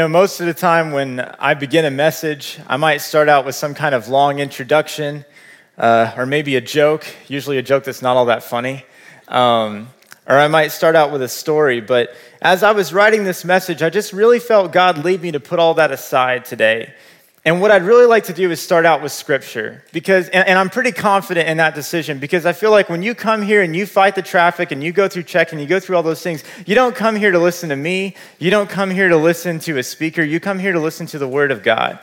Know, most of the time when I begin a message, I might start out with some kind of long introduction uh, or maybe a joke, usually a joke that's not all that funny. Um, or I might start out with a story. But as I was writing this message, I just really felt God lead me to put all that aside today and what I'd really like to do is start out with scripture because, and, and, I'm pretty confident in that decision because I feel like when you come here and you fight the traffic and you go through check and you go through all those things, you don't come here to listen to me. You don't come here to listen to a speaker. You come here to listen to the word of God.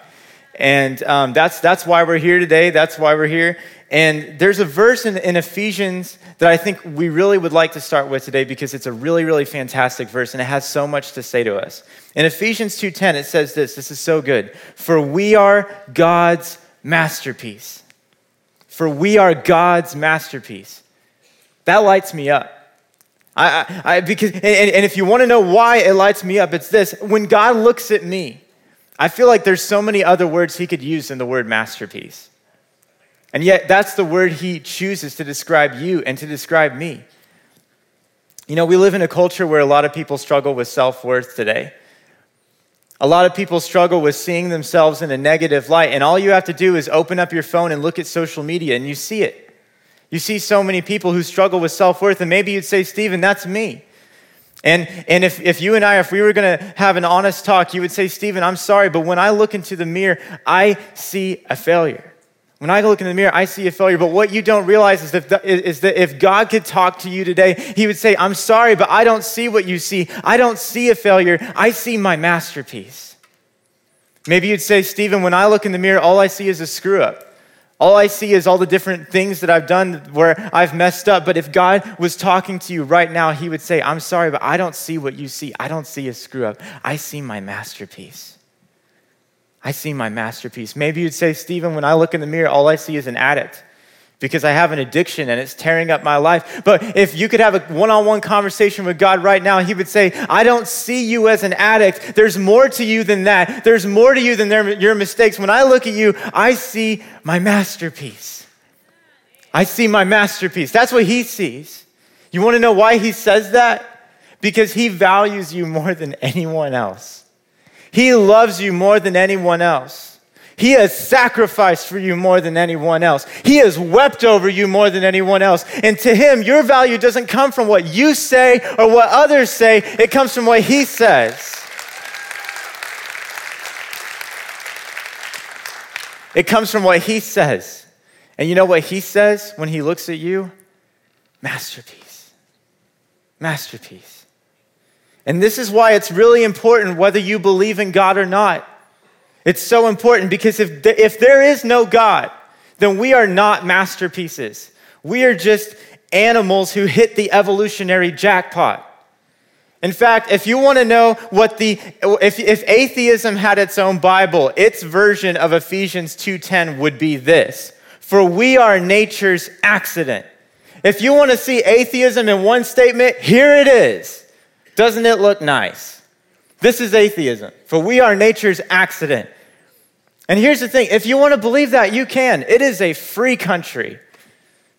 And um, that's, that's why we're here today. That's why we're here. And there's a verse in, in, Ephesians that I think we really would like to start with today because it's a really, really fantastic verse and it has so much to say to us. In Ephesians 2:10, it says this. This is so good. For we are God's masterpiece. For we are God's masterpiece. That lights me up. I, I, I because, and, and if you want to know why it lights me up, it's this. When God looks at me, I feel like there's so many other words he could use than the word masterpiece. And yet, that's the word he chooses to describe you and to describe me. You know, we live in a culture where a lot of people struggle with self worth today. A lot of people struggle with seeing themselves in a negative light, and all you have to do is open up your phone and look at social media, and you see it. You see so many people who struggle with self worth, and maybe you'd say, Stephen, that's me. And, and if, if you and I, if we were going to have an honest talk, you would say, Stephen, I'm sorry, but when I look into the mirror, I see a failure. When I look in the mirror, I see a failure. But what you don't realize is that, is that if God could talk to you today, He would say, I'm sorry, but I don't see what you see. I don't see a failure. I see my masterpiece. Maybe you'd say, Stephen, when I look in the mirror, all I see is a screw up. All I see is all the different things that I've done where I've messed up. But if God was talking to you right now, He would say, I'm sorry, but I don't see what you see. I don't see a screw up. I see my masterpiece. I see my masterpiece. Maybe you'd say, Stephen, when I look in the mirror, all I see is an addict because I have an addiction and it's tearing up my life. But if you could have a one on one conversation with God right now, He would say, I don't see you as an addict. There's more to you than that. There's more to you than your mistakes. When I look at you, I see my masterpiece. I see my masterpiece. That's what He sees. You want to know why He says that? Because He values you more than anyone else. He loves you more than anyone else. He has sacrificed for you more than anyone else. He has wept over you more than anyone else. And to him, your value doesn't come from what you say or what others say, it comes from what he says. It comes from what he says. And you know what he says when he looks at you? Masterpiece. Masterpiece. And this is why it's really important whether you believe in God or not. It's so important because if, if there is no God, then we are not masterpieces. We are just animals who hit the evolutionary jackpot. In fact, if you want to know what the if, if atheism had its own Bible, its version of Ephesians 2:10 would be this: For we are nature's accident. If you want to see atheism in one statement, here it is. Doesn't it look nice? This is atheism, for we are nature's accident. And here's the thing if you want to believe that, you can. It is a free country.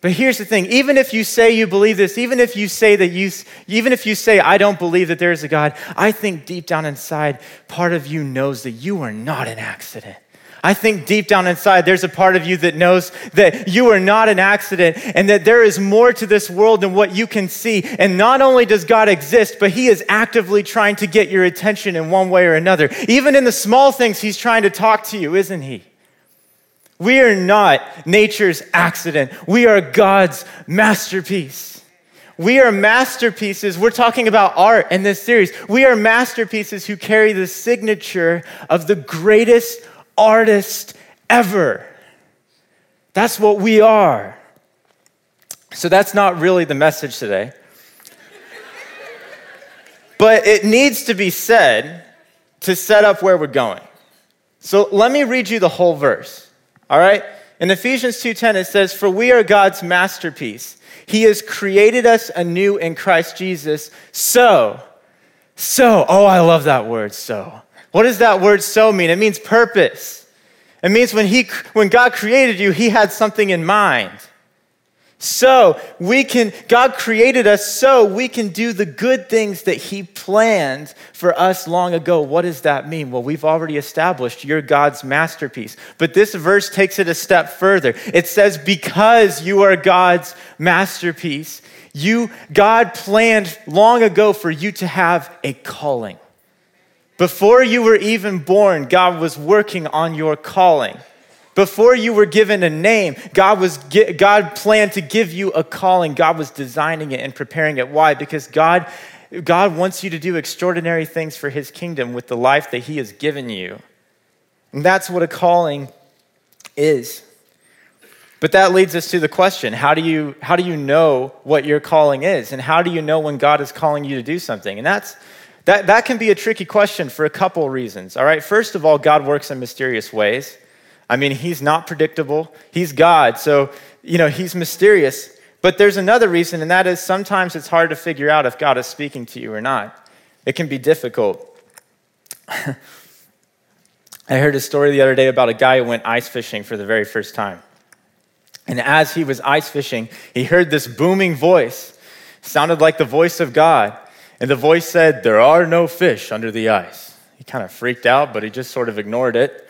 But here's the thing even if you say you believe this, even if you say that you, even if you say, I don't believe that there is a God, I think deep down inside, part of you knows that you are not an accident. I think deep down inside, there's a part of you that knows that you are not an accident and that there is more to this world than what you can see. And not only does God exist, but He is actively trying to get your attention in one way or another. Even in the small things, He's trying to talk to you, isn't He? We are not nature's accident, we are God's masterpiece. We are masterpieces. We're talking about art in this series. We are masterpieces who carry the signature of the greatest artist ever. That's what we are. So that's not really the message today. but it needs to be said to set up where we're going. So let me read you the whole verse. All right? In Ephesians 2:10 it says, "For we are God's masterpiece. He has created us anew in Christ Jesus. So, so, oh, I love that word, so. What does that word so mean? It means purpose. It means when, he, when God created you, He had something in mind. So we can, God created us so we can do the good things that He planned for us long ago. What does that mean? Well, we've already established you're God's masterpiece. But this verse takes it a step further. It says, because you are God's masterpiece, you, God planned long ago for you to have a calling. Before you were even born, God was working on your calling. Before you were given a name, God, was, God planned to give you a calling. God was designing it and preparing it. Why? Because God, God wants you to do extraordinary things for his kingdom with the life that he has given you. And that's what a calling is. But that leads us to the question how do, you, how do you know what your calling is? And how do you know when God is calling you to do something? And that's, that, that can be a tricky question for a couple reasons. All right, first of all, God works in mysterious ways. I mean, He's not predictable, He's God. So, you know, He's mysterious. But there's another reason, and that is sometimes it's hard to figure out if God is speaking to you or not. It can be difficult. I heard a story the other day about a guy who went ice fishing for the very first time. And as he was ice fishing, he heard this booming voice. Sounded like the voice of God. And the voice said, There are no fish under the ice. He kind of freaked out, but he just sort of ignored it.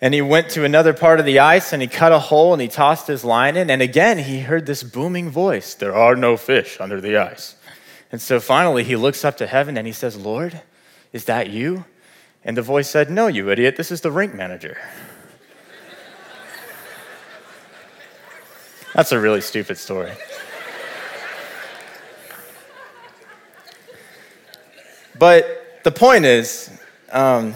And he went to another part of the ice and he cut a hole and he tossed his line in. And again, he heard this booming voice There are no fish under the ice. And so finally, he looks up to heaven and he says, Lord, is that you? And the voice said, No, you idiot, this is the rink manager. That's a really stupid story. But the point is, um,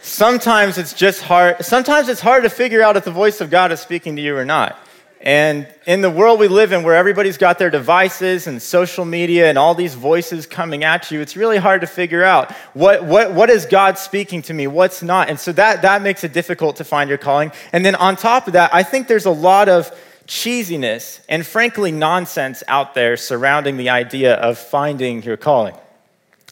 sometimes it's just hard. Sometimes it's hard to figure out if the voice of God is speaking to you or not. And in the world we live in, where everybody's got their devices and social media and all these voices coming at you, it's really hard to figure out what, what, what is God speaking to me, what's not. And so that, that makes it difficult to find your calling. And then on top of that, I think there's a lot of cheesiness and frankly nonsense out there surrounding the idea of finding your calling.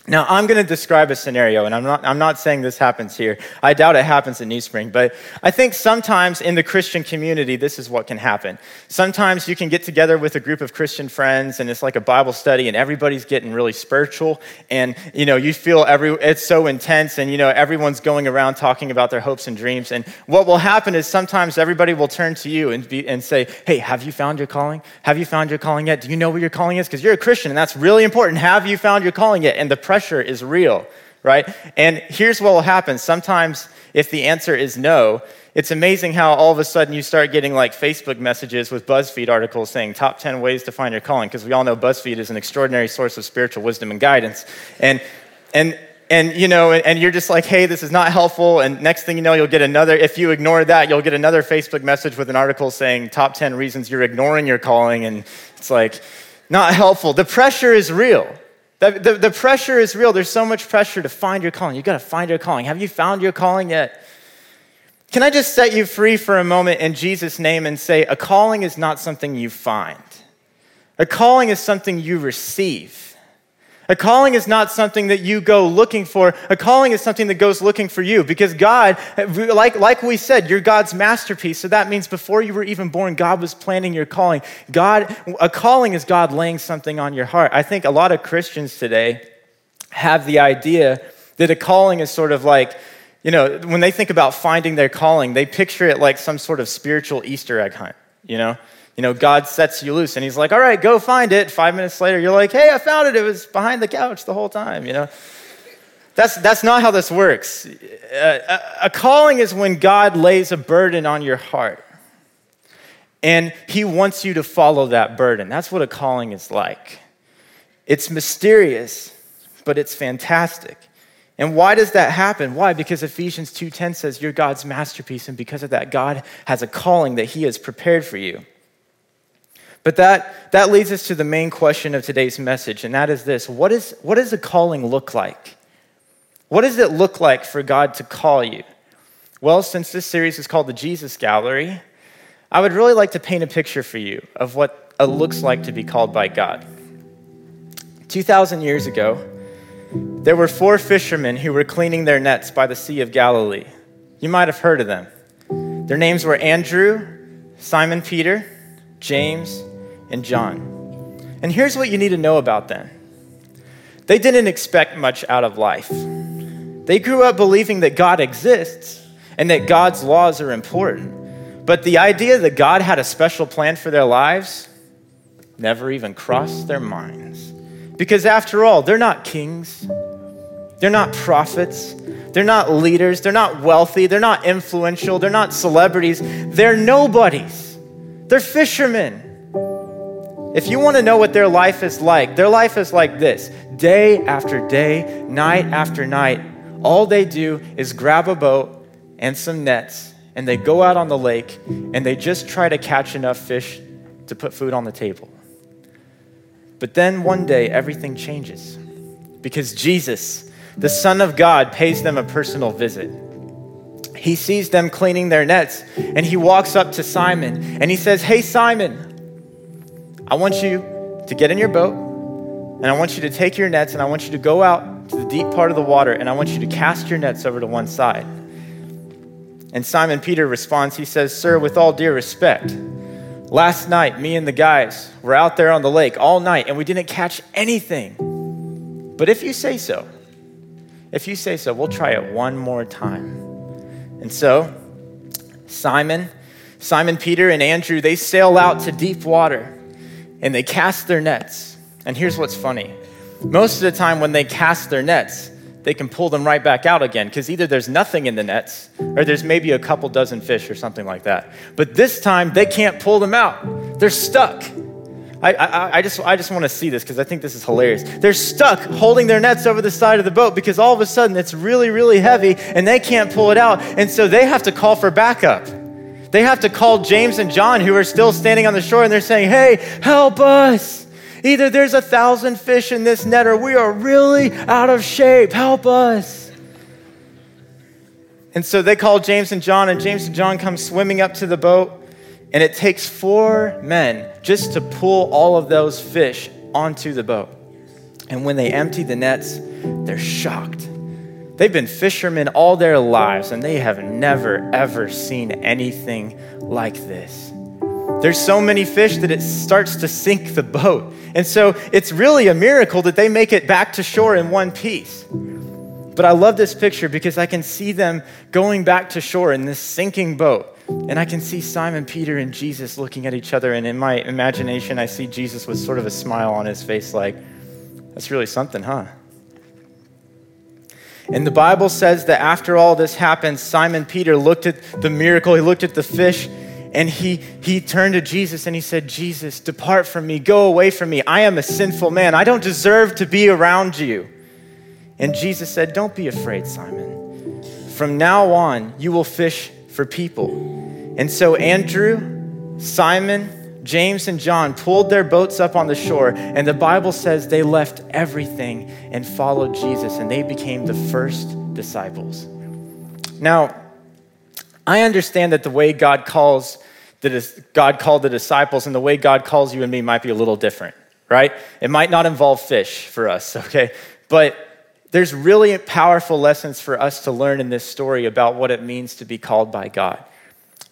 Now, I'm going to describe a scenario, and I'm not, I'm not saying this happens here. I doubt it happens in New Spring, but I think sometimes in the Christian community, this is what can happen. Sometimes you can get together with a group of Christian friends, and it's like a Bible study, and everybody's getting really spiritual, and you know, you feel every, it's so intense, and you know, everyone's going around talking about their hopes and dreams. And what will happen is sometimes everybody will turn to you and, be, and say, Hey, have you found your calling? Have you found your calling yet? Do you know what your calling is? Because you're a Christian, and that's really important. Have you found your calling yet? And the pressure is real, right? And here's what will happen. Sometimes, if the answer is no, it's amazing how all of a sudden you start getting like Facebook messages with BuzzFeed articles saying top 10 ways to find your calling, because we all know BuzzFeed is an extraordinary source of spiritual wisdom and guidance. And, and, and you know and you're just like hey this is not helpful and next thing you know you'll get another if you ignore that you'll get another facebook message with an article saying top 10 reasons you're ignoring your calling and it's like not helpful the pressure is real the, the, the, pressure is real. There's so much pressure to find your calling. You've got to find your calling. Have you found your calling yet? Can I just set you free for a moment in Jesus' name and say a calling is not something you find, a calling is something you receive. A calling is not something that you go looking for. A calling is something that goes looking for you because God, like, like we said, you're God's masterpiece. So that means before you were even born, God was planning your calling. God, a calling is God laying something on your heart. I think a lot of Christians today have the idea that a calling is sort of like, you know, when they think about finding their calling, they picture it like some sort of spiritual Easter egg hunt, you know? You know, God sets you loose and he's like, all right, go find it. Five minutes later, you're like, hey, I found it. It was behind the couch the whole time, you know? That's, that's not how this works. A, a calling is when God lays a burden on your heart and he wants you to follow that burden. That's what a calling is like. It's mysterious, but it's fantastic. And why does that happen? Why? Because Ephesians 2:10 says you're God's masterpiece and because of that God has a calling that he has prepared for you. But that, that leads us to the main question of today's message, and that is this what, is, what does a calling look like? What does it look like for God to call you? Well, since this series is called the Jesus Gallery, I would really like to paint a picture for you of what it looks like to be called by God. 2,000 years ago, there were four fishermen who were cleaning their nets by the Sea of Galilee. You might have heard of them. Their names were Andrew, Simon Peter, James, and John. And here's what you need to know about them they didn't expect much out of life. They grew up believing that God exists and that God's laws are important. But the idea that God had a special plan for their lives never even crossed their minds. Because after all, they're not kings, they're not prophets, they're not leaders, they're not wealthy, they're not influential, they're not celebrities, they're nobodies. They're fishermen. If you want to know what their life is like, their life is like this day after day, night after night. All they do is grab a boat and some nets, and they go out on the lake and they just try to catch enough fish to put food on the table. But then one day, everything changes because Jesus, the Son of God, pays them a personal visit. He sees them cleaning their nets and he walks up to Simon and he says, Hey, Simon, I want you to get in your boat and I want you to take your nets and I want you to go out to the deep part of the water and I want you to cast your nets over to one side. And Simon Peter responds, he says, Sir, with all due respect, Last night, me and the guys were out there on the lake all night and we didn't catch anything. But if you say so, if you say so, we'll try it one more time. And so, Simon, Simon Peter, and Andrew, they sail out to deep water and they cast their nets. And here's what's funny most of the time, when they cast their nets, they can pull them right back out again because either there's nothing in the nets or there's maybe a couple dozen fish or something like that. But this time they can't pull them out, they're stuck. I, I, I just, I just want to see this because I think this is hilarious. They're stuck holding their nets over the side of the boat because all of a sudden it's really, really heavy and they can't pull it out. And so they have to call for backup. They have to call James and John, who are still standing on the shore, and they're saying, Hey, help us. Either there's a thousand fish in this net or we are really out of shape. Help us. And so they call James and John, and James and John come swimming up to the boat. And it takes four men just to pull all of those fish onto the boat. And when they empty the nets, they're shocked. They've been fishermen all their lives, and they have never, ever seen anything like this. There's so many fish that it starts to sink the boat. And so it's really a miracle that they make it back to shore in one piece. But I love this picture because I can see them going back to shore in this sinking boat. And I can see Simon Peter and Jesus looking at each other. And in my imagination, I see Jesus with sort of a smile on his face, like, that's really something, huh? And the Bible says that after all this happened, Simon Peter looked at the miracle, he looked at the fish, and he, he turned to Jesus and he said, Jesus, depart from me, go away from me. I am a sinful man. I don't deserve to be around you. And Jesus said, Don't be afraid, Simon. From now on, you will fish for people. And so Andrew, Simon, James, and John pulled their boats up on the shore, and the Bible says they left everything and followed Jesus, and they became the first disciples. Now, I understand that the way God calls the, God called the disciples and the way God calls you and me might be a little different, right? It might not involve fish for us, okay? But there's really powerful lessons for us to learn in this story about what it means to be called by God.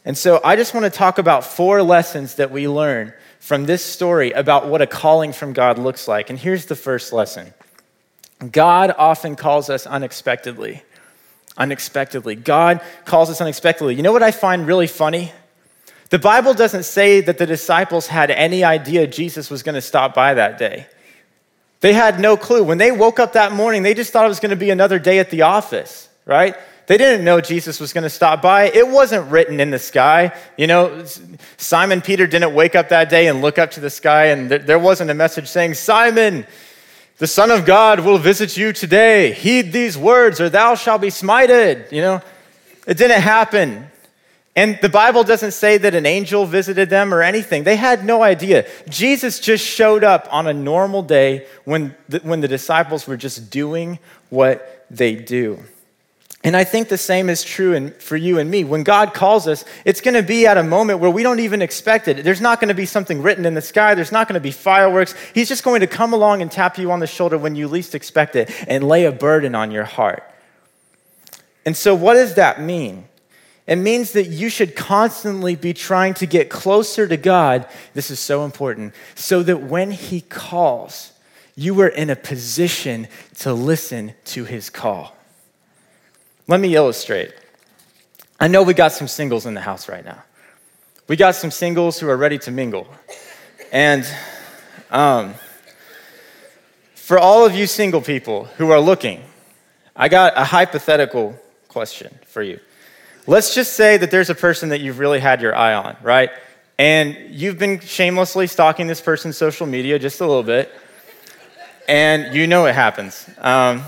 And so I just want to talk about four lessons that we learn from this story about what a calling from God looks like. And here's the first lesson God often calls us unexpectedly unexpectedly. God calls us unexpectedly. You know what I find really funny? The Bible doesn't say that the disciples had any idea Jesus was going to stop by that day. They had no clue. When they woke up that morning, they just thought it was going to be another day at the office, right? They didn't know Jesus was going to stop by. It wasn't written in the sky. You know, Simon Peter didn't wake up that day and look up to the sky, and there wasn't a message saying, Simon, the Son of God will visit you today. Heed these words, or thou shalt be smited. You know, it didn't happen. And the Bible doesn't say that an angel visited them or anything. They had no idea. Jesus just showed up on a normal day when the, when the disciples were just doing what they do. And I think the same is true in, for you and me. When God calls us, it's going to be at a moment where we don't even expect it. There's not going to be something written in the sky, there's not going to be fireworks. He's just going to come along and tap you on the shoulder when you least expect it and lay a burden on your heart. And so, what does that mean? It means that you should constantly be trying to get closer to God. This is so important. So that when He calls, you are in a position to listen to His call. Let me illustrate. I know we got some singles in the house right now. We got some singles who are ready to mingle. And um, for all of you single people who are looking, I got a hypothetical question for you. Let's just say that there's a person that you've really had your eye on, right? And you've been shamelessly stalking this person's social media just a little bit, and you know it happens. Um,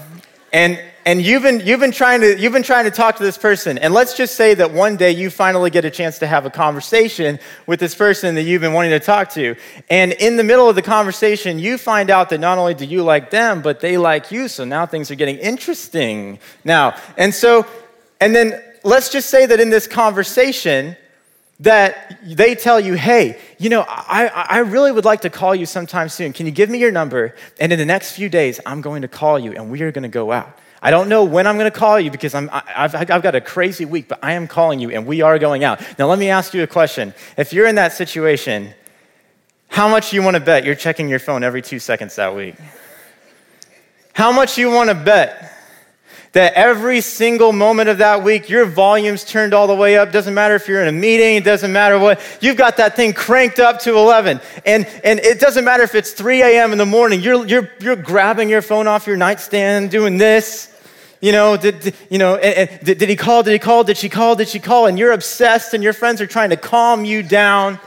and and you've been, you've, been trying to, you've been trying to talk to this person. And let's just say that one day you finally get a chance to have a conversation with this person that you've been wanting to talk to. And in the middle of the conversation, you find out that not only do you like them, but they like you. So now things are getting interesting now. And so, and then let's just say that in this conversation, that they tell you, hey, you know, I, I really would like to call you sometime soon. Can you give me your number? And in the next few days, I'm going to call you and we are going to go out. I don't know when I'm going to call you because I'm, I've, I've got a crazy week, but I am calling you and we are going out. Now, let me ask you a question. If you're in that situation, how much you want to bet you're checking your phone every two seconds that week? How much you want to bet that every single moment of that week, your volume's turned all the way up. Doesn't matter if you're in a meeting, it doesn't matter what, you've got that thing cranked up to 11. And, and it doesn't matter if it's 3 a.m. in the morning, you're, you're, you're grabbing your phone off your nightstand, doing this. You know, did, you know, did, did he call? Did he call? Did she call? Did she call? And you're obsessed, and your friends are trying to calm you down.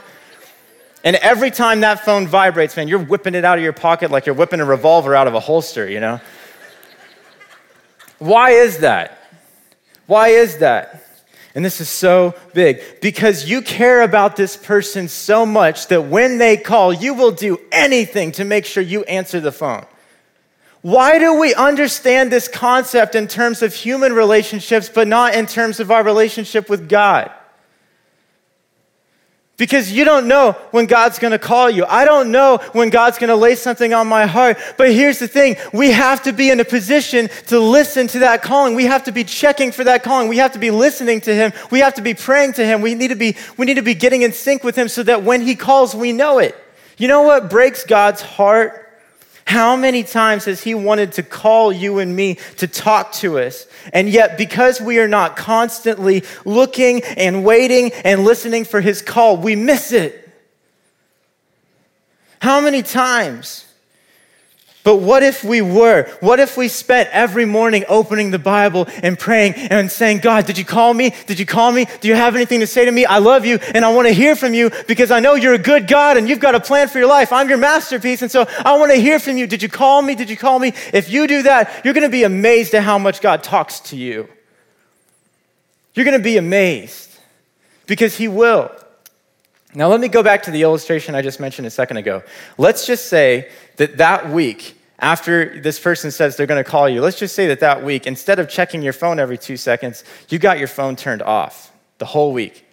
And every time that phone vibrates, man, you're whipping it out of your pocket like you're whipping a revolver out of a holster, you know? Why is that? Why is that? And this is so big because you care about this person so much that when they call, you will do anything to make sure you answer the phone. Why do we understand this concept in terms of human relationships, but not in terms of our relationship with God? Because you don't know when God's gonna call you. I don't know when God's gonna lay something on my heart. But here's the thing we have to be in a position to listen to that calling. We have to be checking for that calling. We have to be listening to Him. We have to be praying to Him. We need to be, we need to be getting in sync with Him so that when He calls, we know it. You know what breaks God's heart? How many times has He wanted to call you and me to talk to us? And yet, because we are not constantly looking and waiting and listening for His call, we miss it. How many times but what if we were? What if we spent every morning opening the Bible and praying and saying, God, did you call me? Did you call me? Do you have anything to say to me? I love you and I want to hear from you because I know you're a good God and you've got a plan for your life. I'm your masterpiece. And so I want to hear from you. Did you call me? Did you call me? If you do that, you're going to be amazed at how much God talks to you. You're going to be amazed because He will. Now, let me go back to the illustration I just mentioned a second ago. Let's just say that that week, after this person says they're going to call you, let's just say that that week, instead of checking your phone every two seconds, you got your phone turned off the whole week.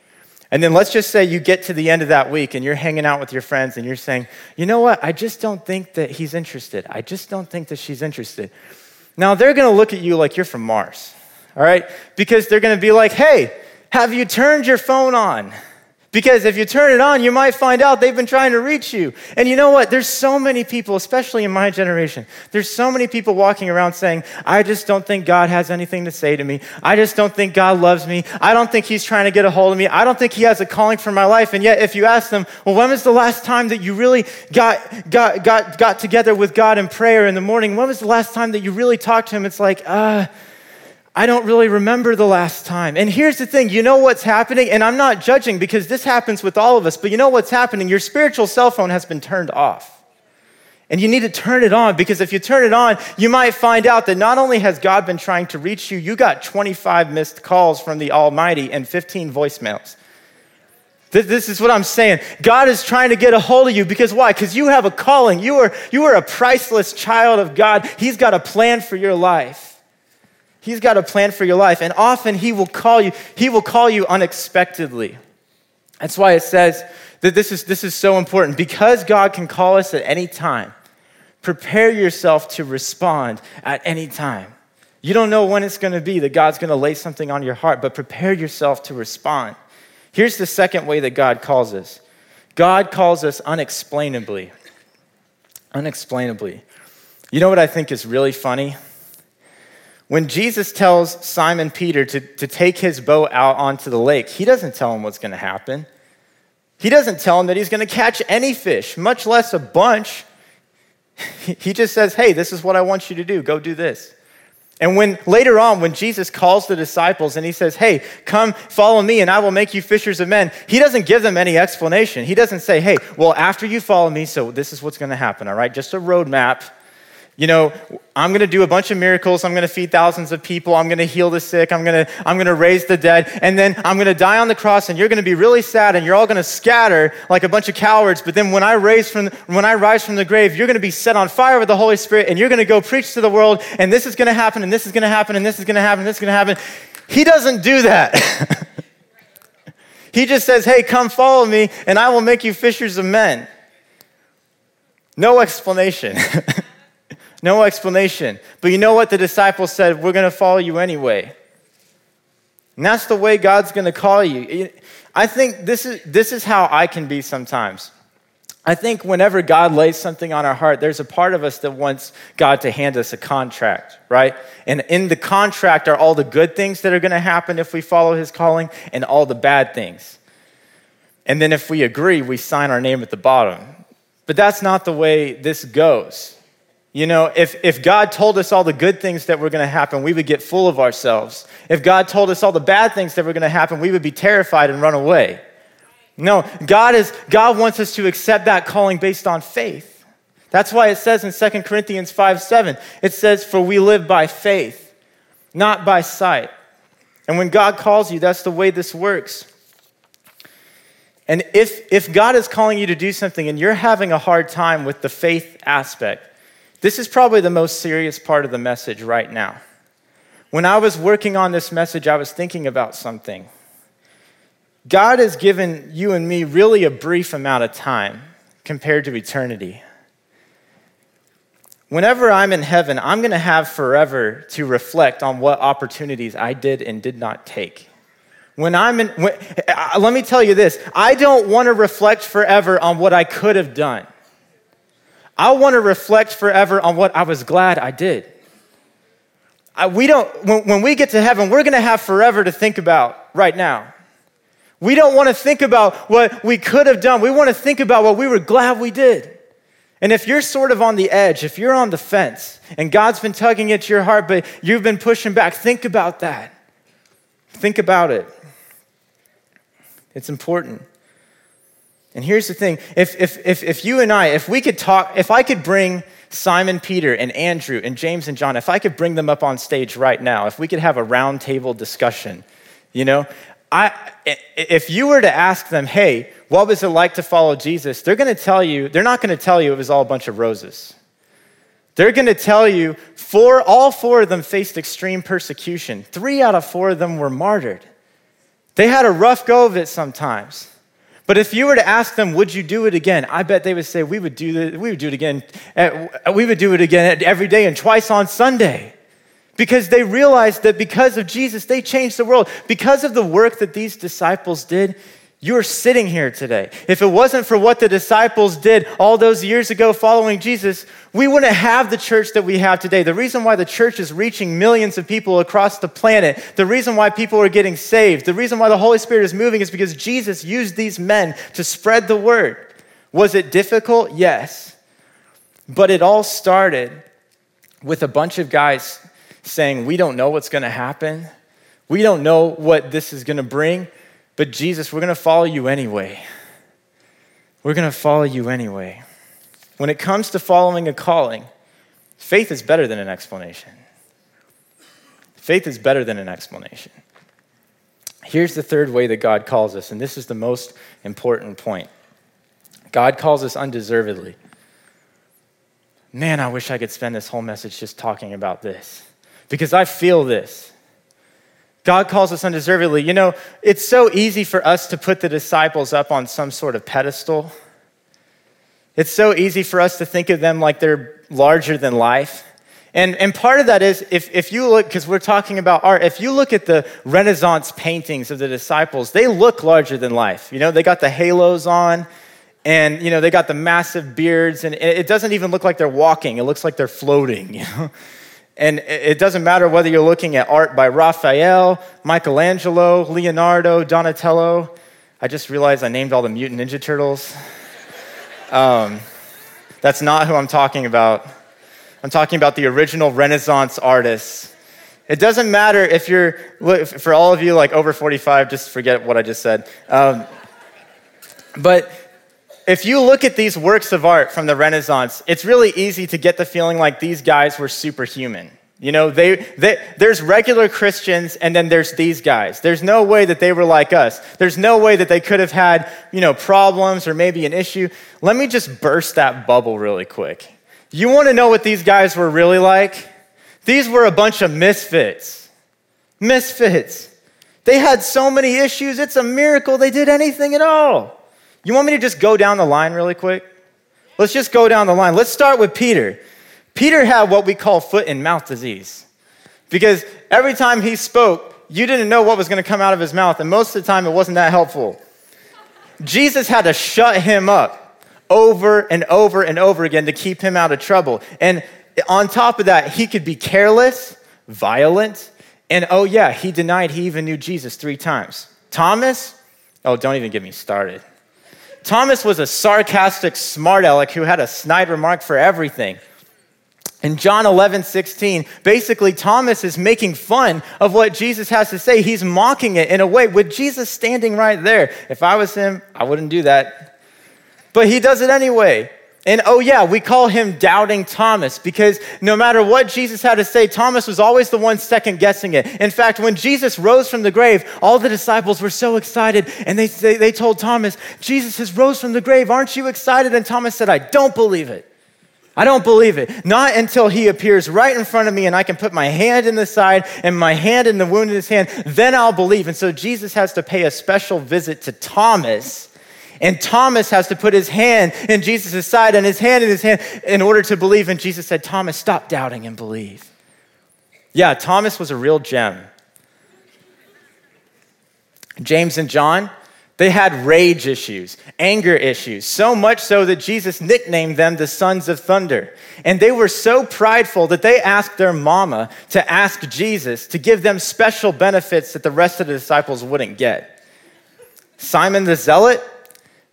And then let's just say you get to the end of that week and you're hanging out with your friends and you're saying, you know what? I just don't think that he's interested. I just don't think that she's interested. Now, they're going to look at you like you're from Mars, all right? Because they're going to be like, hey, have you turned your phone on? Because if you turn it on, you might find out they've been trying to reach you. And you know what? There's so many people, especially in my generation, there's so many people walking around saying, I just don't think God has anything to say to me. I just don't think God loves me. I don't think He's trying to get a hold of me. I don't think He has a calling for my life. And yet, if you ask them, well, when was the last time that you really got, got, got, got together with God in prayer in the morning? When was the last time that you really talked to Him? It's like, uh, I don't really remember the last time. And here's the thing you know what's happening? And I'm not judging because this happens with all of us, but you know what's happening? Your spiritual cell phone has been turned off. And you need to turn it on because if you turn it on, you might find out that not only has God been trying to reach you, you got 25 missed calls from the Almighty and 15 voicemails. This is what I'm saying. God is trying to get a hold of you because why? Because you have a calling. You are, you are a priceless child of God. He's got a plan for your life. He's got a plan for your life, and often He will call you, He will call you unexpectedly. That's why it says that this is, this is so important. Because God can call us at any time, prepare yourself to respond at any time. You don't know when it's going to be that God's going to lay something on your heart, but prepare yourself to respond. Here's the second way that God calls us God calls us unexplainably. Unexplainably. You know what I think is really funny? When Jesus tells Simon Peter to, to take his boat out onto the lake, he doesn't tell him what's going to happen. He doesn't tell him that he's going to catch any fish, much less a bunch. He just says, Hey, this is what I want you to do. Go do this. And when later on, when Jesus calls the disciples and he says, Hey, come follow me and I will make you fishers of men, he doesn't give them any explanation. He doesn't say, Hey, well, after you follow me, so this is what's going to happen, all right? Just a roadmap you know, I'm going to do a bunch of miracles. I'm going to feed thousands of people. I'm going to heal the sick. I'm going to, I'm going to raise the dead. And then I'm going to die on the cross and you're going to be really sad and you're all going to scatter like a bunch of cowards. But then when I, raise from, when I rise from the grave, you're going to be set on fire with the Holy Spirit and you're going to go preach to the world and this is going to happen and this is going to happen and this is going to happen and this is going to happen. He doesn't do that. he just says, hey, come follow me and I will make you fishers of men. No explanation. No explanation. But you know what? The disciples said, We're going to follow you anyway. And that's the way God's going to call you. I think this is, this is how I can be sometimes. I think whenever God lays something on our heart, there's a part of us that wants God to hand us a contract, right? And in the contract are all the good things that are going to happen if we follow his calling and all the bad things. And then if we agree, we sign our name at the bottom. But that's not the way this goes. You know, if, if God told us all the good things that were going to happen, we would get full of ourselves. If God told us all the bad things that were going to happen, we would be terrified and run away. No, God, is, God wants us to accept that calling based on faith. That's why it says in 2 Corinthians 5 7, it says, For we live by faith, not by sight. And when God calls you, that's the way this works. And if, if God is calling you to do something and you're having a hard time with the faith aspect, this is probably the most serious part of the message right now. When I was working on this message, I was thinking about something. God has given you and me really a brief amount of time compared to eternity. Whenever I'm in heaven, I'm going to have forever to reflect on what opportunities I did and did not take. When I'm in, when, uh, let me tell you this I don't want to reflect forever on what I could have done. I want to reflect forever on what I was glad I did. I, we don't, when, when we get to heaven, we're going to have forever to think about right now. We don't want to think about what we could have done. We want to think about what we were glad we did. And if you're sort of on the edge, if you're on the fence, and God's been tugging at your heart, but you've been pushing back, think about that. Think about it. It's important. And here's the thing if, if, if, if you and I, if we could talk, if I could bring Simon Peter and Andrew and James and John, if I could bring them up on stage right now, if we could have a roundtable discussion, you know, I, if you were to ask them, hey, what was it like to follow Jesus? They're going to tell you, they're not going to tell you it was all a bunch of roses. They're going to tell you four, all four of them faced extreme persecution. Three out of four of them were martyred. They had a rough go of it sometimes. But if you were to ask them, would you do it again? I bet they would say, we would do, it, we would do it again. Eh, we would do it again every day and twice on Sunday. Because they realized that because of Jesus, they changed the world. Because of the work that these disciples did, you're sitting here today. If it wasn't for what the disciples did all those years ago following Jesus, we wouldn't have the church that we have today. The reason why the church is reaching millions of people across the planet, the reason why people are getting saved, the reason why the Holy Spirit is moving is because Jesus used these men to spread the word. Was it difficult? Yes. But it all started with a bunch of guys saying, We don't know what's going to happen. We don't know what this is going to bring. But Jesus, we're going to follow you anyway. We're going to follow you anyway. When it comes to following a calling, faith is better than an explanation. Faith is better than an explanation. Here's the third way that God calls us, and this is the most important point God calls us undeservedly. Man, I wish I could spend this whole message just talking about this because I feel this. God calls us undeservedly. You know, it's so easy for us to put the disciples up on some sort of pedestal. It's so easy for us to think of them like they're larger than life. And, and part of that is if, if you look, because we're talking about art, if you look at the Renaissance paintings of the disciples, they look larger than life. You know, they got the halos on and, you know, they got the massive beards and it doesn't even look like they're walking. It looks like they're floating, you know. And it doesn't matter whether you're looking at art by Raphael, Michelangelo, Leonardo, Donatello. I just realized I named all the Mutant Ninja Turtles. Um, that's not who I'm talking about. I'm talking about the original Renaissance artists. It doesn't matter if you're, for all of you like over 45, just forget what I just said. Um, but if you look at these works of art from the Renaissance, it's really easy to get the feeling like these guys were superhuman. You know, they, they, there's regular Christians and then there's these guys. There's no way that they were like us. There's no way that they could have had, you know, problems or maybe an issue. Let me just burst that bubble really quick. You want to know what these guys were really like? These were a bunch of misfits. Misfits. They had so many issues, it's a miracle they did anything at all. You want me to just go down the line really quick? Let's just go down the line. Let's start with Peter. Peter had what we call foot and mouth disease because every time he spoke, you didn't know what was going to come out of his mouth, and most of the time it wasn't that helpful. Jesus had to shut him up over and over and over again to keep him out of trouble. And on top of that, he could be careless, violent, and oh, yeah, he denied he even knew Jesus three times. Thomas, oh, don't even get me started. Thomas was a sarcastic smart aleck who had a snide remark for everything. In John 11, 16, basically Thomas is making fun of what Jesus has to say. He's mocking it in a way with Jesus standing right there. If I was him, I wouldn't do that. But he does it anyway. And oh, yeah, we call him Doubting Thomas because no matter what Jesus had to say, Thomas was always the one second guessing it. In fact, when Jesus rose from the grave, all the disciples were so excited and they, they, they told Thomas, Jesus has rose from the grave. Aren't you excited? And Thomas said, I don't believe it. I don't believe it. Not until he appears right in front of me and I can put my hand in the side and my hand in the wound in his hand, then I'll believe. And so Jesus has to pay a special visit to Thomas and Thomas has to put his hand in Jesus' side and his hand in his hand in order to believe. And Jesus said, Thomas, stop doubting and believe. Yeah, Thomas was a real gem. James and John, they had rage issues, anger issues, so much so that Jesus nicknamed them the sons of thunder. And they were so prideful that they asked their mama to ask Jesus to give them special benefits that the rest of the disciples wouldn't get. Simon the Zealot,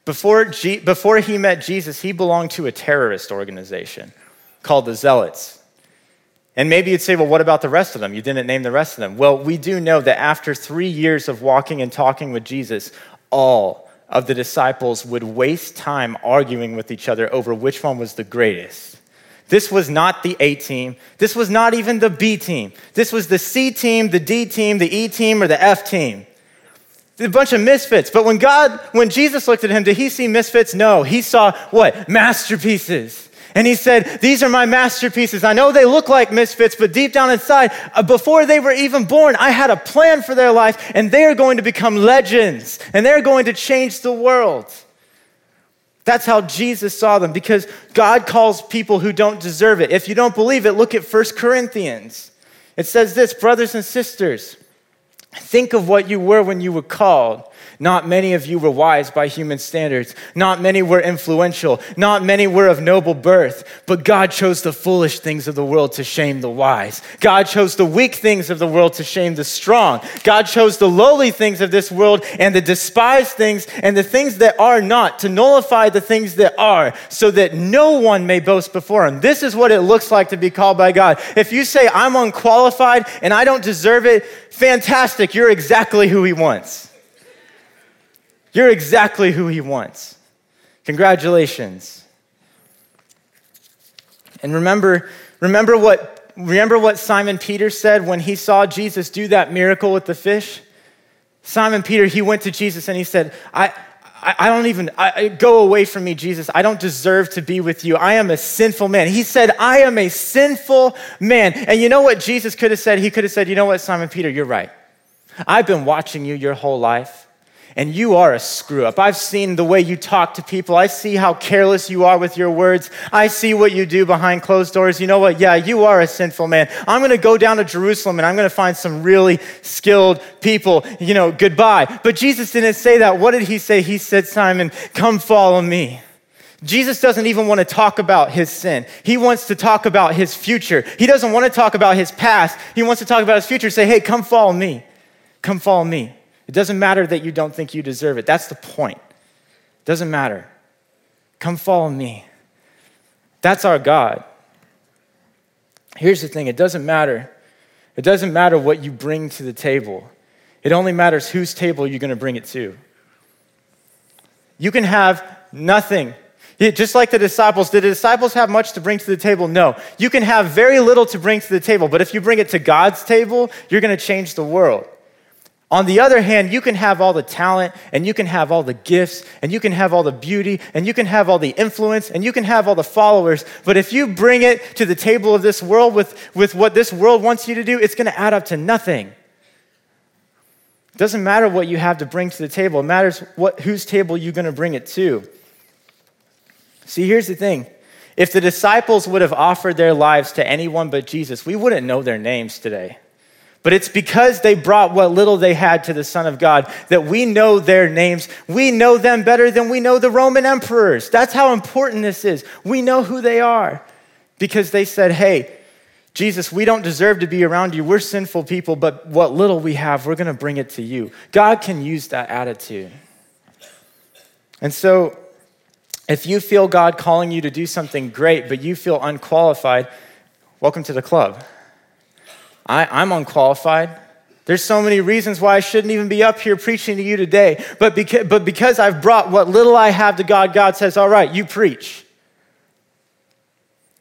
before, G- before he met Jesus, he belonged to a terrorist organization called the Zealots. And maybe you'd say, well, what about the rest of them? You didn't name the rest of them. Well, we do know that after three years of walking and talking with Jesus, all of the disciples would waste time arguing with each other over which one was the greatest. This was not the A team. This was not even the B team. This was the C team, the D team, the E team, or the F team a bunch of misfits. But when God, when Jesus looked at him, did he see misfits? No. He saw what? Masterpieces. And he said, These are my masterpieces. I know they look like misfits, but deep down inside, uh, before they were even born, I had a plan for their life, and they are going to become legends, and they're going to change the world. That's how Jesus saw them because God calls people who don't deserve it. If you don't believe it, look at 1 Corinthians. It says this, brothers and sisters. Think of what you were when you were called. Not many of you were wise by human standards. Not many were influential. Not many were of noble birth. But God chose the foolish things of the world to shame the wise. God chose the weak things of the world to shame the strong. God chose the lowly things of this world and the despised things and the things that are not to nullify the things that are, so that no one may boast before Him. This is what it looks like to be called by God. If you say, I'm unqualified and I don't deserve it, fantastic. You're exactly who He wants. You're exactly who he wants. Congratulations. And remember, remember what, remember what Simon Peter said when he saw Jesus do that miracle with the fish? Simon Peter, he went to Jesus and he said, I, I, don't even, I, go away from me, Jesus. I don't deserve to be with you. I am a sinful man. He said, I am a sinful man. And you know what Jesus could have said? He could have said, You know what, Simon Peter, you're right. I've been watching you your whole life. And you are a screw up. I've seen the way you talk to people. I see how careless you are with your words. I see what you do behind closed doors. You know what? Yeah, you are a sinful man. I'm going to go down to Jerusalem and I'm going to find some really skilled people. You know, goodbye. But Jesus didn't say that. What did he say? He said, Simon, come follow me. Jesus doesn't even want to talk about his sin. He wants to talk about his future. He doesn't want to talk about his past. He wants to talk about his future. Say, hey, come follow me. Come follow me. It doesn't matter that you don't think you deserve it. That's the point. It doesn't matter. Come follow me. That's our God. Here's the thing it doesn't matter. It doesn't matter what you bring to the table, it only matters whose table you're going to bring it to. You can have nothing just like the disciples, did the disciples have much to bring to the table? No. You can have very little to bring to the table, but if you bring it to God's table, you're going to change the world. On the other hand, you can have all the talent and you can have all the gifts and you can have all the beauty and you can have all the influence and you can have all the followers. But if you bring it to the table of this world with, with what this world wants you to do, it's going to add up to nothing. It doesn't matter what you have to bring to the table, it matters what, whose table you're going to bring it to. See, here's the thing. If the disciples would have offered their lives to anyone but Jesus, we wouldn't know their names today. But it's because they brought what little they had to the Son of God that we know their names. We know them better than we know the Roman emperors. That's how important this is. We know who they are because they said, Hey, Jesus, we don't deserve to be around you. We're sinful people, but what little we have, we're going to bring it to you. God can use that attitude. And so if you feel God calling you to do something great, but you feel unqualified, welcome to the club. I, am unqualified. There's so many reasons why I shouldn't even be up here preaching to you today. But because, but because I've brought what little I have to God, God says, All right, you preach.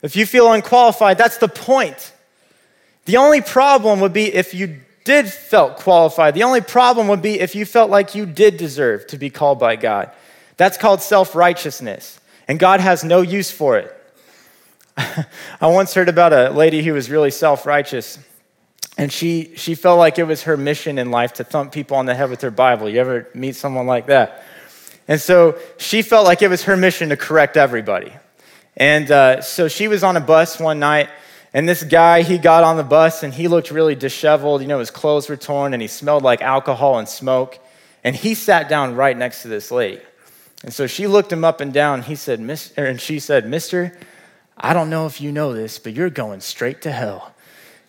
If you feel unqualified, that's the point. The only problem would be if you did felt qualified. The only problem would be if you felt like you did deserve to be called by God. That's called self righteousness, and God has no use for it. I once heard about a lady who was really self righteous, and she, she felt like it was her mission in life to thump people on the head with her Bible. You ever meet someone like that? And so she felt like it was her mission to correct everybody. And uh, so she was on a bus one night, and this guy, he got on the bus and he looked really disheveled. You know, his clothes were torn and he smelled like alcohol and smoke. And he sat down right next to this lady. And so she looked him up and down. He said, Mister, and she said, Mister, I don't know if you know this, but you're going straight to hell.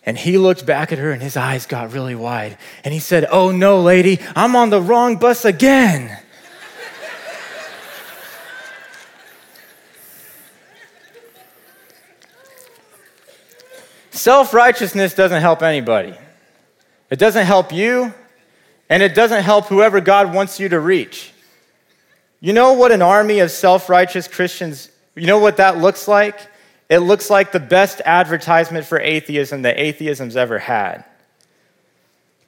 And he looked back at her and his eyes got really wide. And he said, Oh no, lady, I'm on the wrong bus again. Self righteousness doesn't help anybody. It doesn't help you, and it doesn't help whoever God wants you to reach. You know what an army of self righteous Christians, you know what that looks like? It looks like the best advertisement for atheism that atheism's ever had.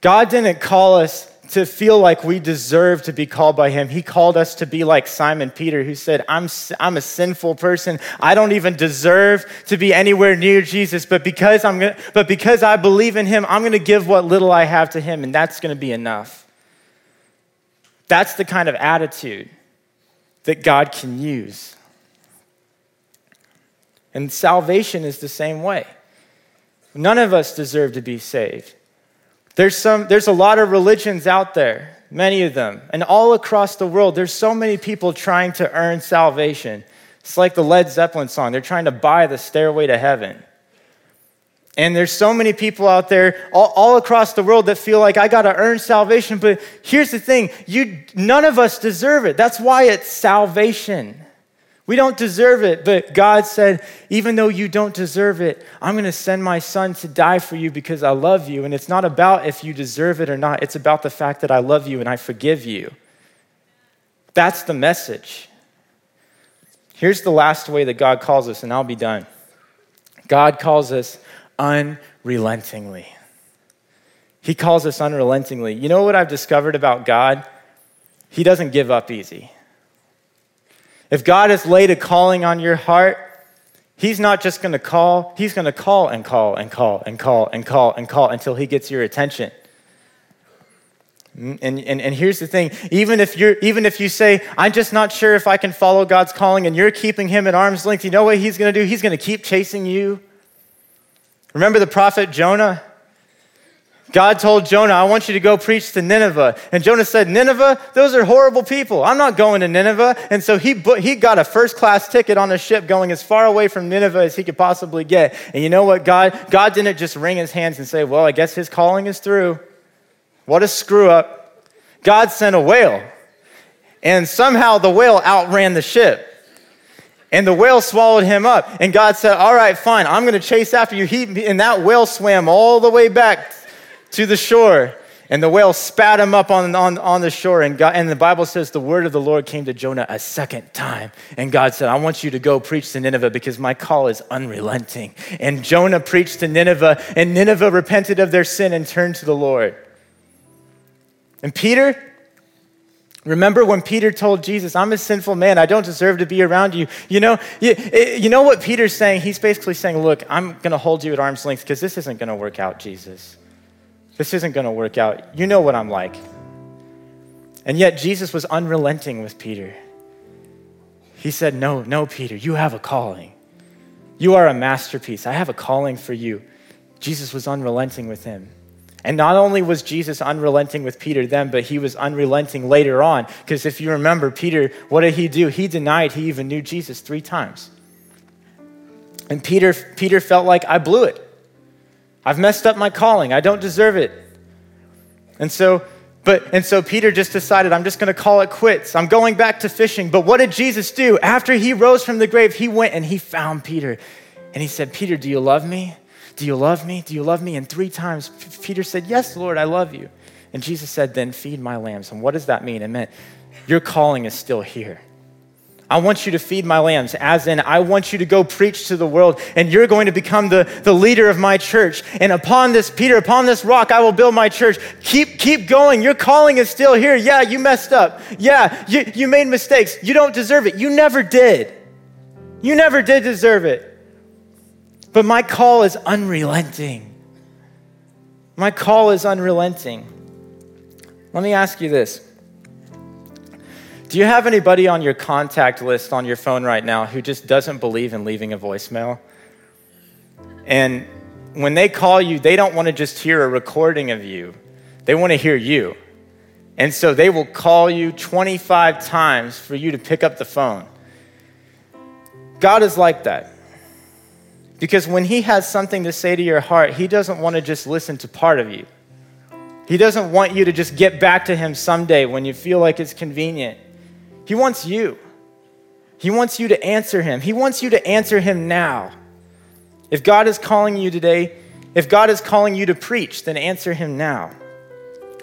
God didn't call us to feel like we deserve to be called by him. He called us to be like Simon Peter, who said, I'm, I'm a sinful person. I don't even deserve to be anywhere near Jesus, but because, I'm gonna, but because I believe in him, I'm going to give what little I have to him, and that's going to be enough. That's the kind of attitude that God can use. And salvation is the same way. None of us deserve to be saved. There's, some, there's a lot of religions out there, many of them, and all across the world, there's so many people trying to earn salvation. It's like the Led Zeppelin song. They're trying to buy the stairway to heaven. And there's so many people out there all, all across the world that feel like I got to earn salvation. But here's the thing you, none of us deserve it. That's why it's salvation. We don't deserve it, but God said, even though you don't deserve it, I'm going to send my son to die for you because I love you. And it's not about if you deserve it or not, it's about the fact that I love you and I forgive you. That's the message. Here's the last way that God calls us, and I'll be done. God calls us unrelentingly. He calls us unrelentingly. You know what I've discovered about God? He doesn't give up easy. If God has laid a calling on your heart, He's not just going to call, He's going to call and call and call and call and call and call until He gets your attention. Mm, and, and, and here's the thing even if, you're, even if you say, I'm just not sure if I can follow God's calling, and you're keeping him at arm's length, you know what he's going to do? He's going to keep chasing you. Remember the prophet Jonah? God told Jonah, I want you to go preach to Nineveh. And Jonah said, Nineveh, those are horrible people. I'm not going to Nineveh. And so he, he got a first class ticket on a ship going as far away from Nineveh as he could possibly get. And you know what, God? God didn't just wring his hands and say, Well, I guess his calling is through. What a screw up. God sent a whale. And somehow the whale outran the ship. And the whale swallowed him up. And God said, All right, fine, I'm going to chase after you. He, and that whale swam all the way back to the shore. And the whale spat him up on, on, on the shore. And, God, and the Bible says the word of the Lord came to Jonah a second time. And God said, I want you to go preach to Nineveh because my call is unrelenting. And Jonah preached to Nineveh, and Nineveh repented of their sin and turned to the Lord. And Peter, remember when Peter told Jesus, I'm a sinful man, I don't deserve to be around you. You know, you, you know what Peter's saying? He's basically saying, Look, I'm going to hold you at arm's length because this isn't going to work out, Jesus. This isn't going to work out. You know what I'm like. And yet, Jesus was unrelenting with Peter. He said, No, no, Peter, you have a calling. You are a masterpiece. I have a calling for you. Jesus was unrelenting with him. And not only was Jesus unrelenting with Peter then, but he was unrelenting later on. Because if you remember, Peter, what did he do? He denied he even knew Jesus three times. And Peter, Peter felt like, I blew it. I've messed up my calling. I don't deserve it. And so, but, and so Peter just decided, I'm just going to call it quits. I'm going back to fishing. But what did Jesus do? After he rose from the grave, he went and he found Peter. And he said, Peter, do you love me? Do you love me? Do you love me? And three times Peter said, Yes, Lord, I love you. And Jesus said, Then feed my lambs. And what does that mean? It meant your calling is still here. I want you to feed my lambs, as in, I want you to go preach to the world, and you're going to become the, the leader of my church. And upon this, Peter, upon this rock, I will build my church. Keep, keep going. Your calling is still here. Yeah, you messed up. Yeah, you, you made mistakes. You don't deserve it. You never did. You never did deserve it. But my call is unrelenting. My call is unrelenting. Let me ask you this. Do you have anybody on your contact list on your phone right now who just doesn't believe in leaving a voicemail? And when they call you, they don't want to just hear a recording of you, they want to hear you. And so they will call you 25 times for you to pick up the phone. God is like that. Because when He has something to say to your heart, He doesn't want to just listen to part of you. He doesn't want you to just get back to Him someday when you feel like it's convenient. He wants you. He wants you to answer him. He wants you to answer him now. If God is calling you today, if God is calling you to preach, then answer him now.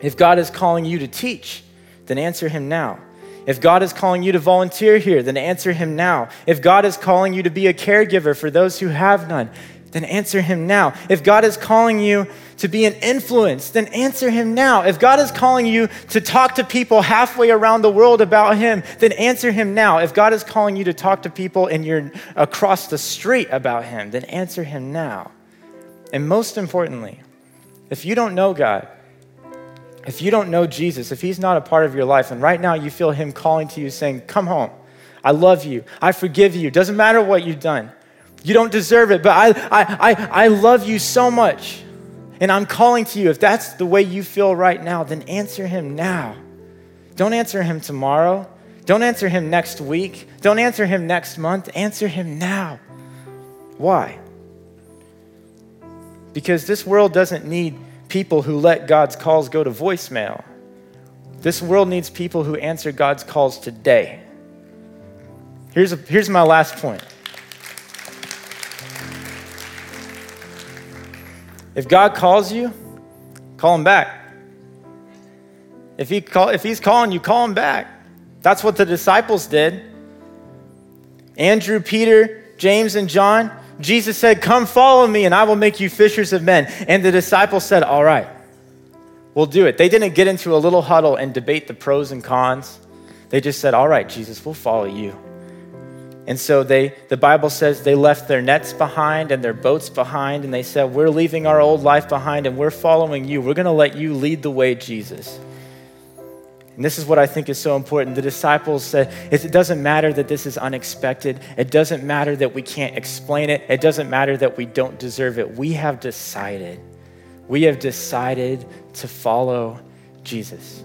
If God is calling you to teach, then answer him now. If God is calling you to volunteer here, then answer him now. If God is calling you to be a caregiver for those who have none, then answer him now. If God is calling you to be an influence, then answer him now. If God is calling you to talk to people halfway around the world about him, then answer him now. If God is calling you to talk to people and you're across the street about him, then answer him now. And most importantly, if you don't know God, if you don't know Jesus, if he's not a part of your life, and right now you feel him calling to you saying, Come home, I love you, I forgive you, doesn't matter what you've done. You don't deserve it, but I, I, I, I love you so much. And I'm calling to you. If that's the way you feel right now, then answer him now. Don't answer him tomorrow. Don't answer him next week. Don't answer him next month. Answer him now. Why? Because this world doesn't need people who let God's calls go to voicemail. This world needs people who answer God's calls today. Here's, a, here's my last point. If God calls you, call him back. If, he call, if he's calling you, call him back. That's what the disciples did. Andrew, Peter, James, and John, Jesus said, Come follow me, and I will make you fishers of men. And the disciples said, All right, we'll do it. They didn't get into a little huddle and debate the pros and cons. They just said, All right, Jesus, we'll follow you. And so they, the Bible says they left their nets behind and their boats behind, and they said, We're leaving our old life behind and we're following you. We're going to let you lead the way, Jesus. And this is what I think is so important. The disciples said, it doesn't matter that this is unexpected. It doesn't matter that we can't explain it. It doesn't matter that we don't deserve it. We have decided. We have decided to follow Jesus.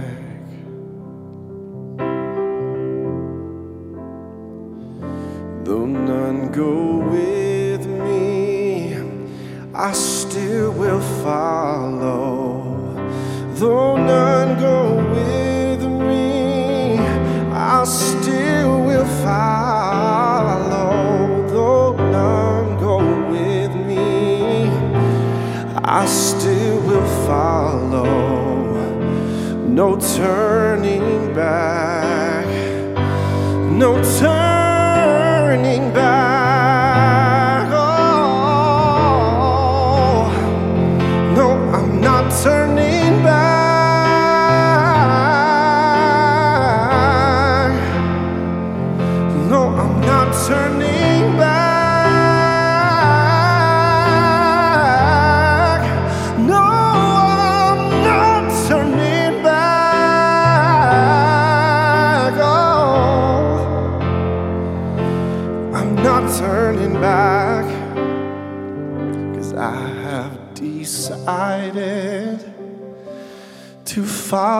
Though none go with me, I still will follow. Though none go with me, I still will follow. Though none go with me, I still will follow. No turning back, no turning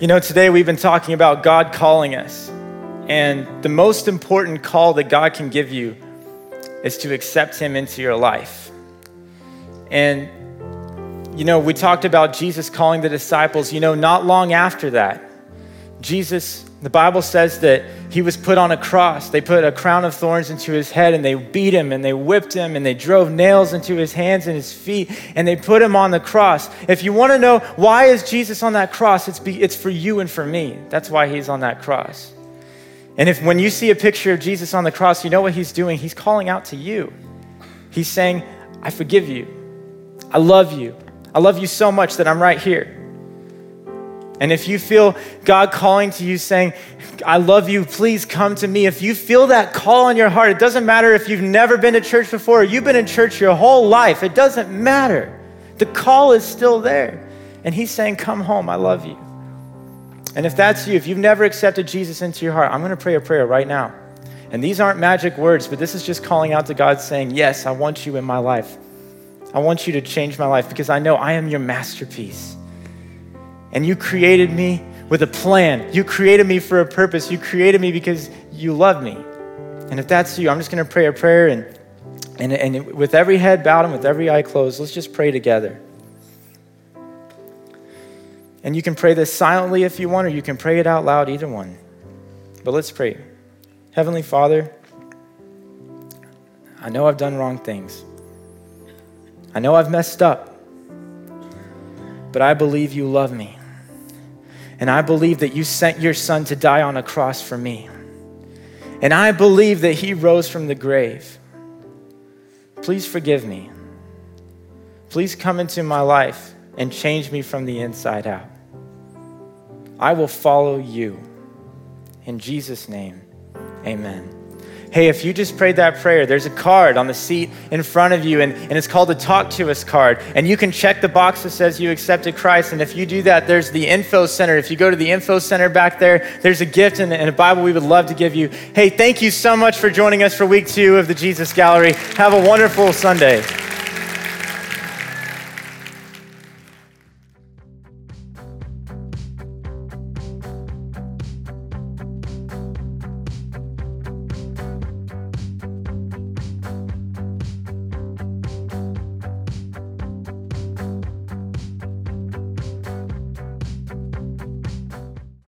you know, today we've been talking about God calling us. And the most important call that God can give you is to accept Him into your life. And, you know, we talked about Jesus calling the disciples, you know, not long after that. Jesus, the Bible says that he was put on a cross. They put a crown of thorns into his head and they beat him and they whipped him and they drove nails into his hands and his feet and they put him on the cross. If you want to know why is Jesus on that cross, it's, be, it's for you and for me. That's why he's on that cross. And if when you see a picture of Jesus on the cross, you know what he's doing? He's calling out to you. He's saying, I forgive you. I love you. I love you so much that I'm right here. And if you feel God calling to you saying, I love you, please come to me. If you feel that call on your heart, it doesn't matter if you've never been to church before or you've been in church your whole life, it doesn't matter. The call is still there. And He's saying, Come home, I love you. And if that's you, if you've never accepted Jesus into your heart, I'm going to pray a prayer right now. And these aren't magic words, but this is just calling out to God saying, Yes, I want you in my life. I want you to change my life because I know I am your masterpiece. And you created me with a plan. You created me for a purpose. You created me because you love me. And if that's you, I'm just going to pray a prayer. And, and, and with every head bowed and with every eye closed, let's just pray together. And you can pray this silently if you want, or you can pray it out loud, either one. But let's pray. Heavenly Father, I know I've done wrong things. I know I've messed up. But I believe you love me. And I believe that you sent your son to die on a cross for me. And I believe that he rose from the grave. Please forgive me. Please come into my life and change me from the inside out. I will follow you. In Jesus' name, amen. Hey, if you just prayed that prayer, there's a card on the seat in front of you, and, and it's called the Talk to Us card. And you can check the box that says you accepted Christ. And if you do that, there's the info center. If you go to the info center back there, there's a gift and, and a Bible we would love to give you. Hey, thank you so much for joining us for week two of the Jesus Gallery. Have a wonderful Sunday.